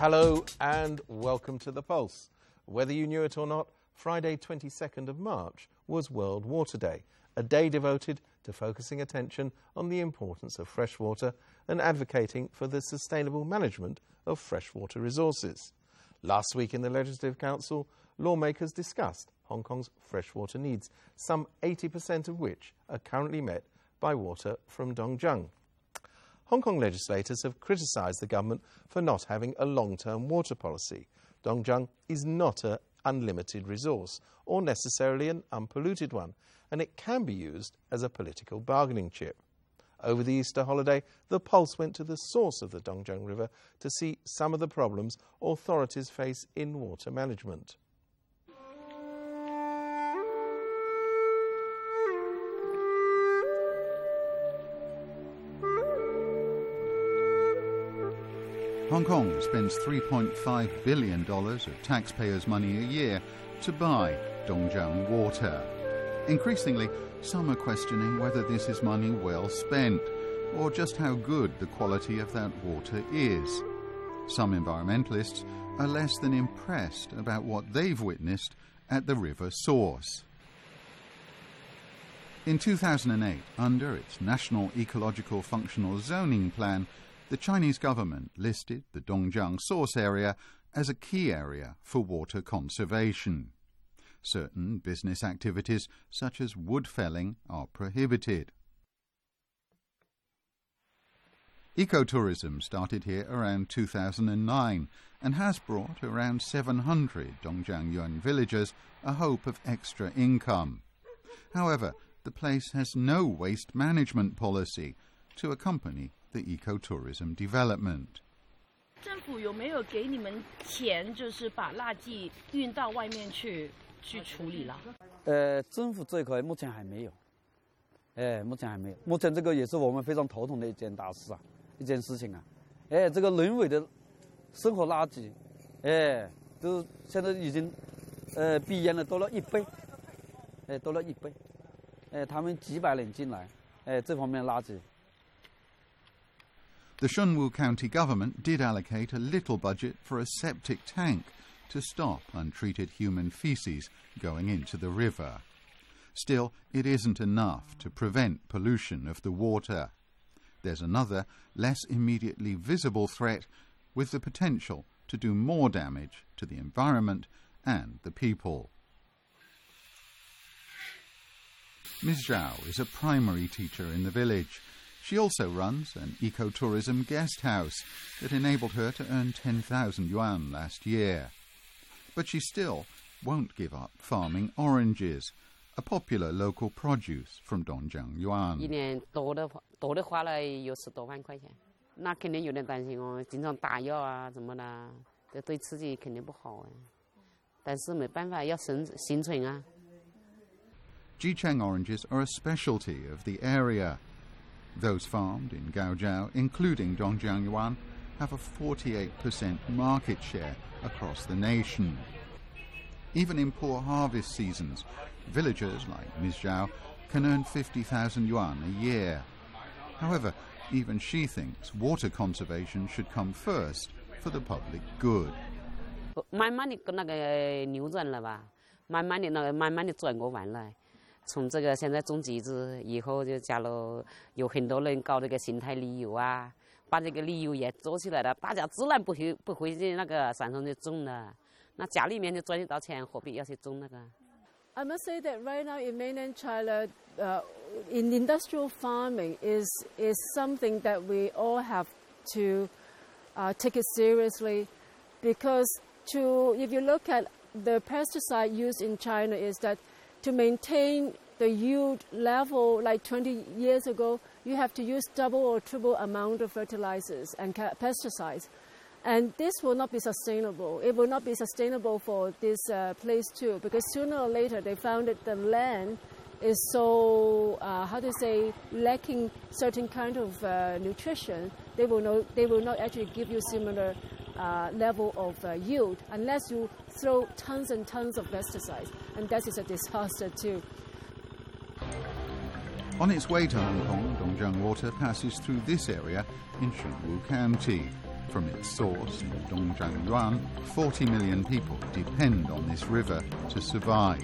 Hello and welcome to The Pulse. Whether you knew it or not, Friday, 22nd of March, was World Water Day, a day devoted to focusing attention on the importance of freshwater and advocating for the sustainable management of freshwater resources. Last week in the Legislative Council, lawmakers discussed Hong Kong's freshwater needs, some 80% of which are currently met by water from Dongjiang. Hong Kong legislators have criticised the government for not having a long term water policy. Dongjiang is not an unlimited resource or necessarily an unpolluted one, and it can be used as a political bargaining chip. Over the Easter holiday, the Pulse went to the source of the Dongjiang River to see some of the problems authorities face in water management. Hong Kong spends $3.5 billion of taxpayers' money a year to buy Dongjiang water. Increasingly, some are questioning whether this is money well spent or just how good the quality of that water is. Some environmentalists are less than impressed about what they've witnessed at the river source. In 2008, under its National Ecological Functional Zoning Plan, the Chinese government listed the Dongjiang source area as a key area for water conservation. Certain business activities, such as wood felling, are prohibited. Ecotourism started here around 2009 and has brought around 700 Dongjiang Yuan villagers a hope of extra income. However, the place has no waste management policy to accompany the ecotourism development. 政府有没有给你们钱，就是把垃圾运到外面去去处理了？呃，政府这一块目前还没有，哎，目前还没有。目前这个也是我们非常头疼的一件大事啊，一件事情啊。哎，这个人为的生活垃圾，哎，都现在已经呃比原来多了一倍，哎，多了一倍。哎，他们几百人进来，哎，这方面垃圾。The Xunwu County government did allocate a little budget for a septic tank to stop untreated human feces going into the river. Still, it isn't enough to prevent pollution of the water. There's another, less immediately visible threat with the potential to do more damage to the environment and the people. Ms. Zhao is a primary teacher in the village. She also runs an ecotourism guest house that enabled her to earn 10,000 yuan last year. But she still won't give up farming oranges, a popular local produce from Dongjiang Yuan. 一年多的话，多的话了有十多万块钱，那肯定有点担心哦，经常打药啊，怎么的，这对自己肯定不好哎。但是没办法，要生生存啊。Jicheng oranges are a specialty of the area. Those farmed in Gaojiao, including Dongjiang Yuan, have a 48% market share across the nation. Even in poor harvest seasons, villagers like Ms. Zhao can earn 50,000 yuan a year. However, even she thinks water conservation should come first for the public good. 慢慢的那个扭转了吧，慢慢的那个慢慢的转过弯来。 从这个现在种橘子，以后就假如有很多人搞这个生态旅游啊，把这个旅游也做起来了，大家自然不会不会去那个山上去种了。那家里面就赚得到钱，何必要去种那个？I must say that right now in mainland China, uh, in industrial farming is is something that we all have to uh, take it seriously, because to if you look at the pesticide used in China is that to maintain the yield level like 20 years ago, you have to use double or triple amount of fertilizers and pesticides. And this will not be sustainable. It will not be sustainable for this uh, place too, because sooner or later they found that the land is so, uh, how to say, lacking certain kind of uh, nutrition. They will, know, they will not actually give you similar uh, level of uh, yield unless you throw tons and tons of pesticides, and that is a disaster too. On its way to Hong Kong, Dongjiang Water passes through this area in Xunwu County. From its source in Dongjiang 40 million people depend on this river to survive.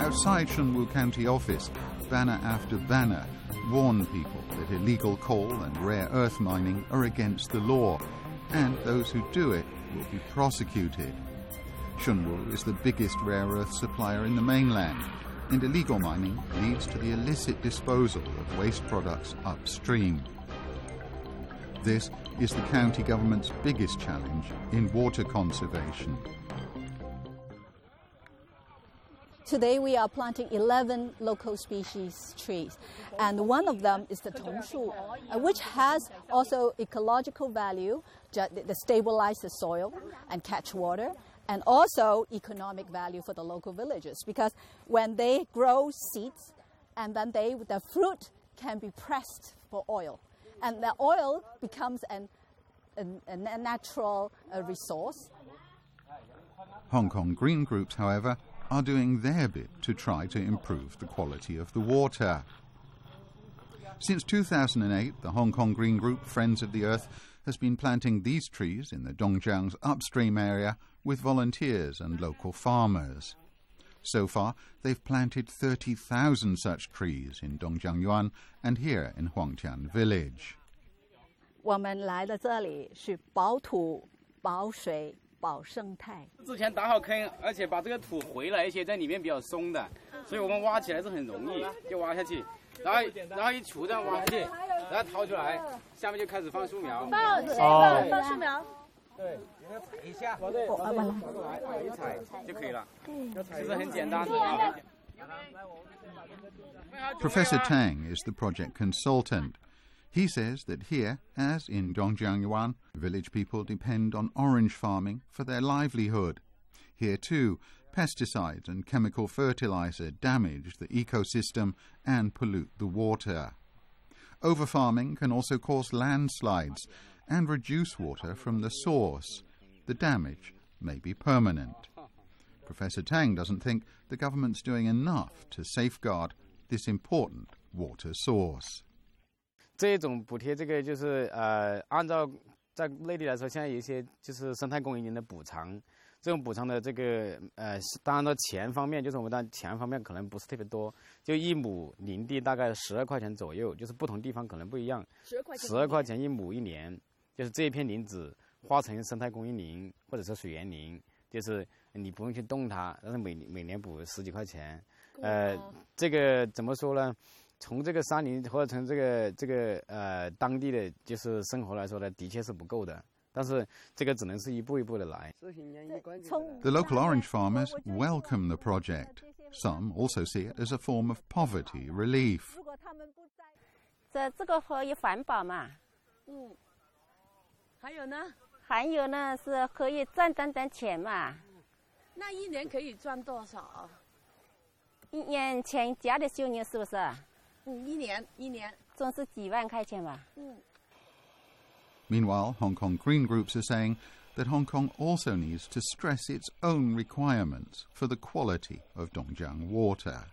Outside Xunwu County office, banner after banner warn people that illegal coal and rare earth mining are against the law, and those who do it will be prosecuted. Xunwu is the biggest rare earth supplier in the mainland, and illegal mining leads to the illicit disposal of waste products upstream. This is the county government's biggest challenge in water conservation. Today we are planting 11 local species trees, and one of them is the tongshu, uh, which has also ecological value, that stabilize the soil and catch water, and also economic value for the local villagers because when they grow seeds and then they the fruit can be pressed for oil and the oil becomes an, a natural uh, resource. Hong kong green groups however are doing their bit to try to improve the quality of the water since 2008 the hong kong green group friends of the earth has been planting these trees in the dongjiang's upstream area with volunteers and local farmers. So far, they've planted 30,000 such trees in Dongjiangyuan and here in Huangtian village. 我们来的这里是保土、保水、 保生态。之前打好坑，而且把这个土回来一些，在里面比较松的，所以我们挖起来是很容易，就挖下去，然后然后一锄这样挖下去，然后掏出来，下面就开始放树苗。放放放树苗。对，踩一下，对，完了，踩一踩就可以了，其实很简单的。Professor Tang is the project consultant. He says that here, as in Dongjiangyuan, village people depend on orange farming for their livelihood. Here too, pesticides and chemical fertilizer damage the ecosystem and pollute the water. Overfarming can also cause landslides and reduce water from the source. The damage may be permanent. Professor Tang doesn't think the government's doing enough to safeguard this important water source. 这种补贴，这个就是呃，按照在内地来说，现在有一些就是生态公益林的补偿，这种补偿的这个呃，当然的钱方面，就是我们的钱方面可能不是特别多，就一亩林地大概十二块钱左右，就是不同地方可能不一样，十二块钱一亩一年。就是这一片林子化成生态公益林或者是水源林，就是你不用去动它，但是每每年补十几块钱。呃，这个怎么说呢？从这个山林或者从这个这个呃当地的就是生活来说呢，的确是不够的。但是这个只能是一步一步的来。The local orange farmers welcome the project. Some also see it as a form of poverty relief. 这这个可以环保嘛？嗯。还有呢？还有呢，是可以赚点点钱嘛。那一年可以赚多少？一年钱家的收入是不是？嗯，一年一年总是几万块钱吧。嗯。Meanwhile, Hong Kong Green Groups are saying that Hong Kong also needs to stress its own requirements for the quality of Dongjiang water.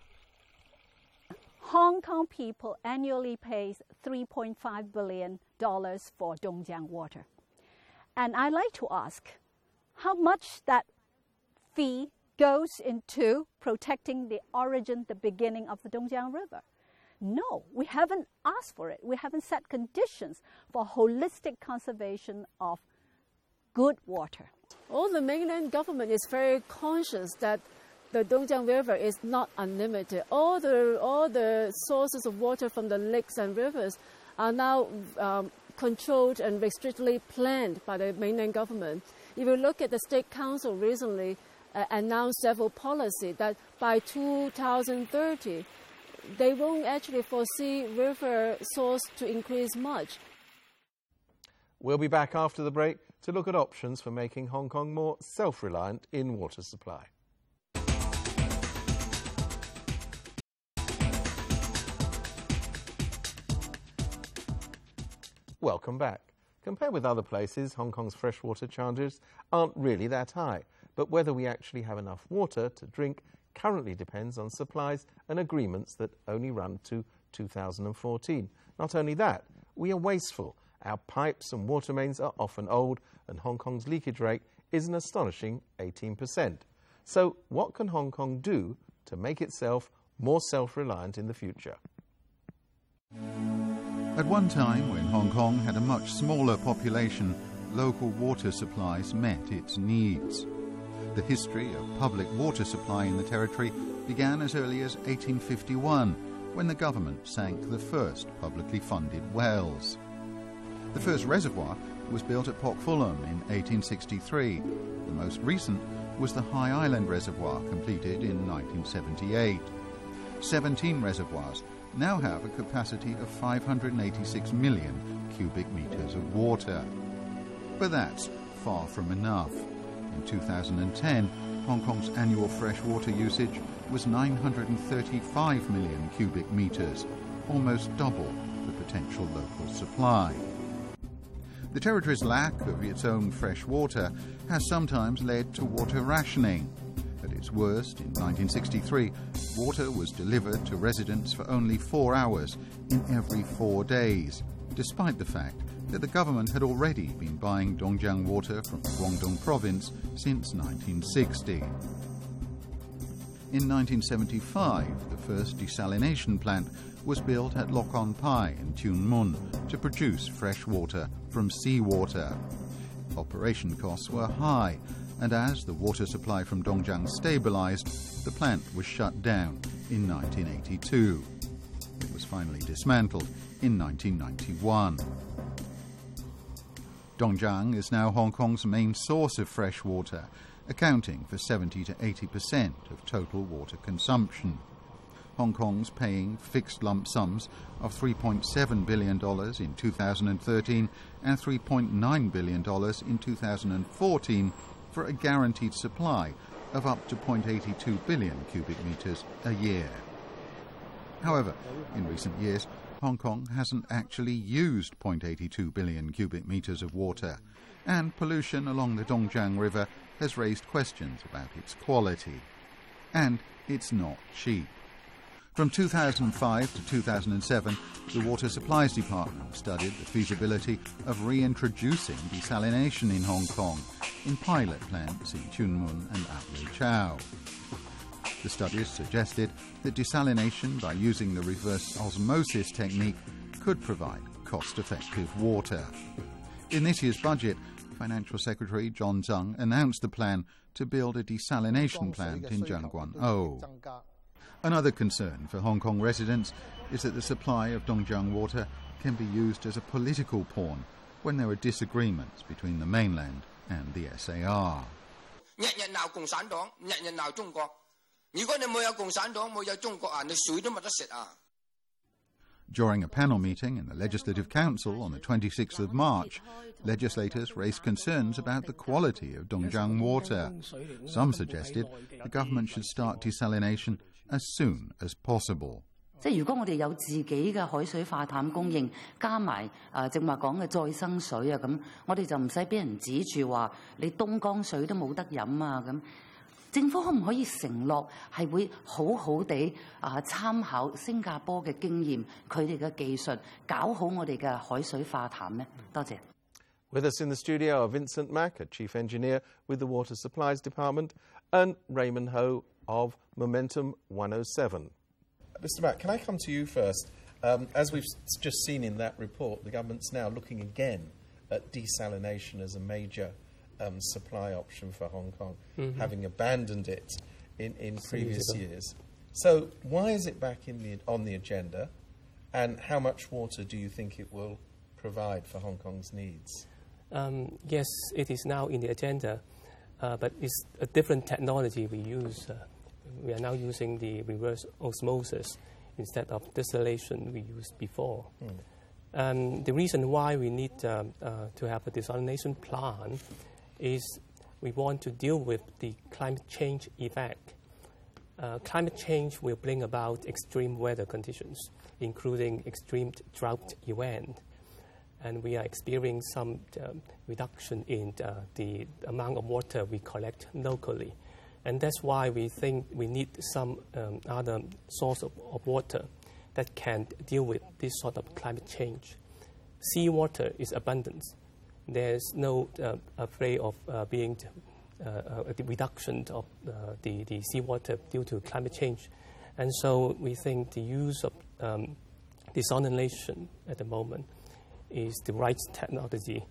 Hong Kong people annually pays $3.5 billion for Dongjiang water. And I like to ask how much that fee goes into protecting the origin, the beginning of the Dongjiang River. No, we haven't asked for it. We haven't set conditions for holistic conservation of good water. All the mainland government is very conscious that the Dongjiang River is not unlimited. All the, all the sources of water from the lakes and rivers are now um, controlled and restrictedly planned by the mainland government. If you look at the State Council recently uh, announced several policies that by 2030, they won't actually foresee river source to increase much. We'll be back after the break to look at options for making Hong Kong more self-reliant in water supply. Welcome back. Compared with other places, Hong Kong's freshwater charges aren't really that high. But whether we actually have enough water to drink currently depends on supplies and agreements that only run to 2014. Not only that, we are wasteful. Our pipes and water mains are often old, and Hong Kong's leakage rate is an astonishing 18%. So, what can Hong Kong do to make itself more self reliant in the future? At one time, when Hong Kong had a much smaller population, local water supplies met its needs. The history of public water supply in the territory began as early as 1851, when the government sank the first publicly funded wells. The first reservoir was built at Pok Fullam in 1863. The most recent was the High Island Reservoir, completed in 1978. 17 reservoirs now have a capacity of 586 million cubic meters of water. But that's far from enough. In 2010, Hong Kong's annual freshwater usage was 935 million cubic meters, almost double the potential local supply. The territory's lack of its own fresh water has sometimes led to water rationing. At its worst, in 1963, water was delivered to residents for only four hours in every four days, despite the fact that the government had already been buying Dongjiang water from Guangdong province since 1960. In 1975, the first desalination plant was built at Lok On Pai in Tuen Mun to produce fresh water from seawater. Operation costs were high, and as the water supply from Dongjiang stabilized, the plant was shut down in 1982. It was finally dismantled in 1991. Dongjiang is now Hong Kong's main source of fresh water, accounting for 70 to 80% of total water consumption. Hong Kong's paying fixed lump sums of $3.7 billion in 2013 and $3.9 billion in 2014 for a guaranteed supply of up to 0.82 billion cubic meters a year. However, in recent years, Hong Kong hasn't actually used 0.82 billion cubic meters of water, and pollution along the Dongjiang River has raised questions about its quality. And it's not cheap. From 2005 to 2007, the Water Supplies Department studied the feasibility of reintroducing desalination in Hong Kong in pilot plants in Tuen Mun and Ap Lei Chau. The studies suggested that desalination by using the reverse osmosis technique could provide cost effective water. In this year's budget, Financial Secretary John Tsang announced the plan to build a desalination plant in Tseung Kwan O. Oh. Another concern for Hong Kong residents is that the supply of Dongjiang water can be used as a political pawn when there are disagreements between the mainland and the SAR. During a panel meeting in the Legislative Council on the 26th of March, legislators raised concerns about the quality of Dongjiang water. Some suggested the government should start desalination as soon as possible. 即係如果我哋有自己嘅海水化淡供應，加埋啊正話講嘅再生水啊，咁我哋就唔使俾人指住話你東江水都冇得飲啊咁。政府可唔可以承诺系会好好地啊参考新加坡嘅经验，佢哋嘅技术，搞好我哋嘅海水化淡呢？多谢。With us in the studio are Vincent Mack, a chief engineer with the Water Supplies Department, and Raymond Ho of Momentum 107. Mr. Mack, can I come to you first? Um, as we've just seen in that report, the government's now looking again at desalination as a major um, supply option for Hong Kong, mm-hmm. having abandoned it in, in previous years. So, why is it back in the, on the agenda, and how much water do you think it will provide for Hong Kong's needs? Um, yes, it is now in the agenda, uh, but it's a different technology we use. Uh, we are now using the reverse osmosis instead of distillation we used before. Mm. Um, the reason why we need uh, uh, to have a desalination plant is we want to deal with the climate change effect. Uh, climate change will bring about extreme weather conditions, including extreme drought event. And we are experiencing some um, reduction in uh, the amount of water we collect locally. And that's why we think we need some um, other source of, of water that can deal with this sort of climate change. Seawater is abundant. There's no uh, afraid of uh, being uh, a reduction of the, the seawater due to climate change. And so we think the use of um, desalination at the moment is the right technology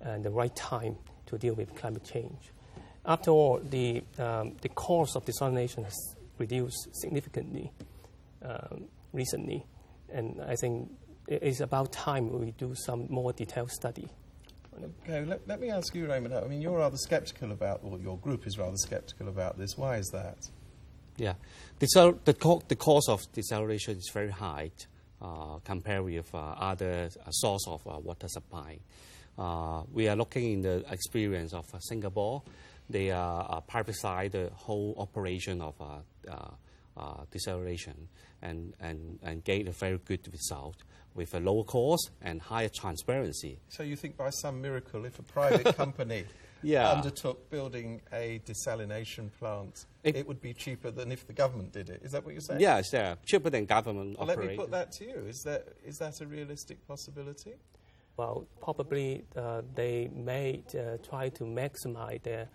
and the right time to deal with climate change. After all, the, um, the cost of desalination has reduced significantly um, recently, and I think it is about time we do some more detailed study. Okay, let, let me ask you, Raymond. I mean, you're rather sceptical about, or your group is rather sceptical about this. Why is that? Yeah, the, the, co- the cost of desalination is very high uh, compared with uh, other uh, source of uh, water supply. Uh, we are looking in the experience of uh, Singapore. They uh, privatized the whole operation of desalination and, and, and gave a very good result with a lower cost and higher transparency. So you think by some miracle, if a private company yeah. undertook building a desalination plant, it, it, would be cheaper than if the government did it. Is that what you're saying? Yes, yeah, cheaper than government. Well, let me put that to you. Is that is that a realistic possibility? Well, probably uh, they may uh, try to maximize their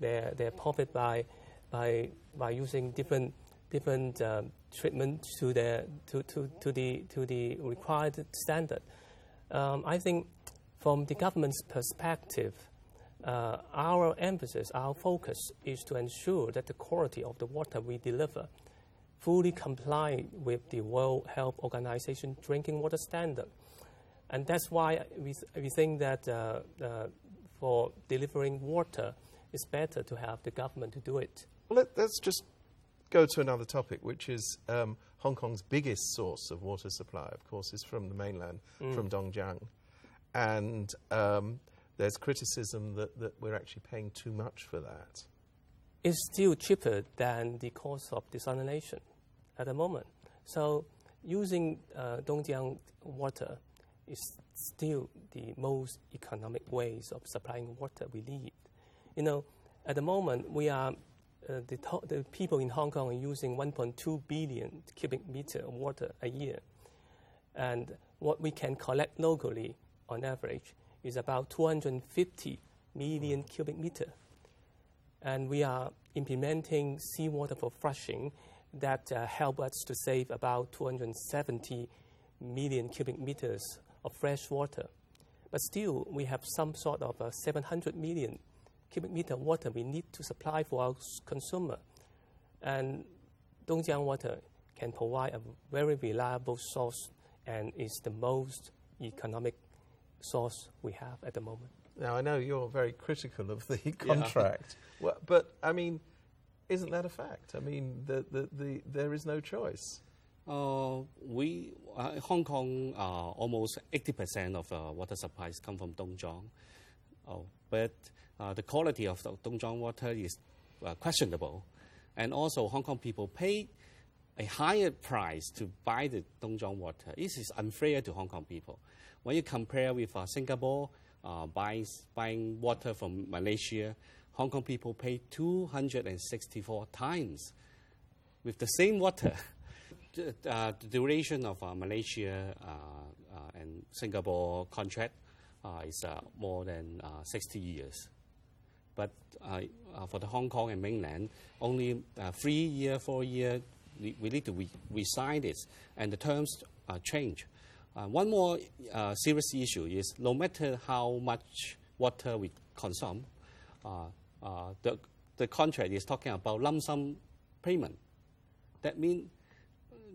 their their profit by by by using different different um, treatment to, the, to, to, to, the, to the required standard. Um, I think from the government's perspective, uh, our emphasis, our focus is to ensure that the quality of the water we deliver fully comply with the World Health Organization drinking water standard. And that's why we, we think that uh, uh, for delivering water, it's better to have the government to do it. Let, us just go to another topic, which is um, Hong Kong's biggest source of water supply, of course, is from the mainland, mm. from Dongjiang. And um, there's criticism that, that we're actually paying too much for that. It's still cheaper than the cost of desalination at the moment. So using uh, Dongjiang water is still the most economic ways of supplying water we need. You know, at the moment, we are uh, the, the people in Hong Kong are using 1.2 billion cubic meter of water a year. And what we can collect locally on average is about 250 million cubic meter. And we are implementing seawater for flushing that uh, help us to save about 270 million cubic meters of fresh water. But still, we have some sort of uh, 700 million cubic meter water we need to supply for our consumer. And Dongjiang water can provide a very reliable source and is the most economic source we have at the moment. Now, I know you're very critical of the contract, yeah. well, but I mean, isn't that a fact? I mean, the, the, the, there is no choice. Uh, we, uh, Hong Kong, uh, almost 80% of uh, water supplies come from Dongjiang. Oh, but uh, the quality of the Dongjiang water is uh, questionable. And also, Hong Kong people pay a higher price to buy the Dongjiang water. This is unfair to Hong Kong people. When you compare with uh, Singapore, uh, buying, buying water from Malaysia, Hong Kong people pay 264 times with the same water. the, uh, the, duration of uh, Malaysia and Singapore contract is more than 60 years but uh, uh, for the Hong Kong and mainland, only uh, three year, four year, we, we need to re- resign this, and the terms change. one more serious issue is no matter how much water we consume, the, the contract is talking about lump sum payment. That means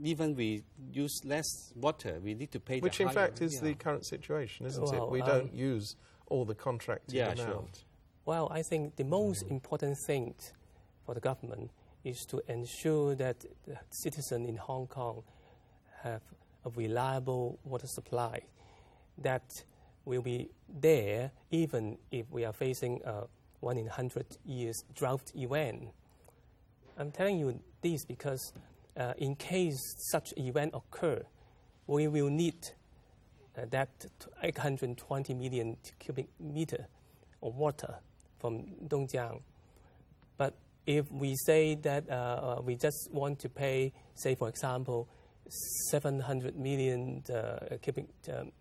even we use less water, we need to pay. Which, in fact, is yeah. the current situation, isn't well, it? We um, don't use all the contracted yeah, amount. Sure. Well, I think the most important thing for the government is to ensure that the citizens in Hong Kong have a reliable water supply that will be there even if we are facing a one in hundred years drought event. I'm telling you this because uh, in case such event occur, we will need uh, that 820 million cubic meter of water from Dongjiang. But if we say that uh, uh, we just want to pay, say, for example, 700 million uh, cubic um,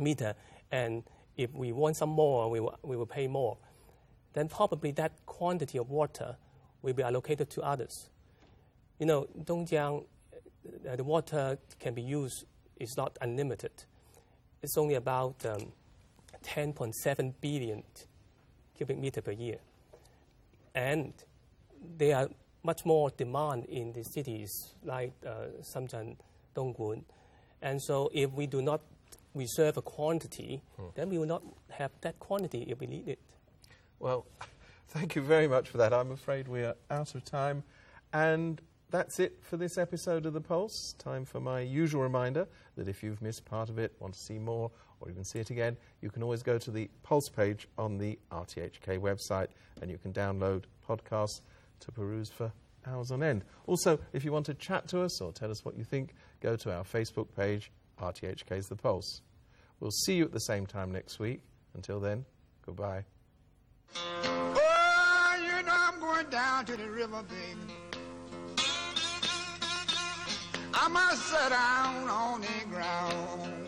meter, and if we want some more, we will, we will pay more, then probably that quantity of water will be allocated to others. You know, Dongjiang, uh, the water can be used, is not unlimited. It's only about um, 10.7 billion cubic meter per year. And there are much more demand in the cities like uh, Shenzhen, Dongguan. And so if we do not reserve a quantity, hmm. then we will not have that quantity if we need it. Well, thank you very much for that. I'm afraid we are out of time. And that's it for this episode of The Pulse. Time for my usual reminder that if you've missed part of it, want to see more, or even see it again, you can always go to the Pulse page on the RTHK website and you can download podcasts to peruse for hours on end. Also, if you want to chat to us or tell us what you think, go to our Facebook page, RTHK's The Pulse. We'll see you at the same time next week. Until then, goodbye. Oh, you know I'm going down to the river, baby. I must sit down on the ground.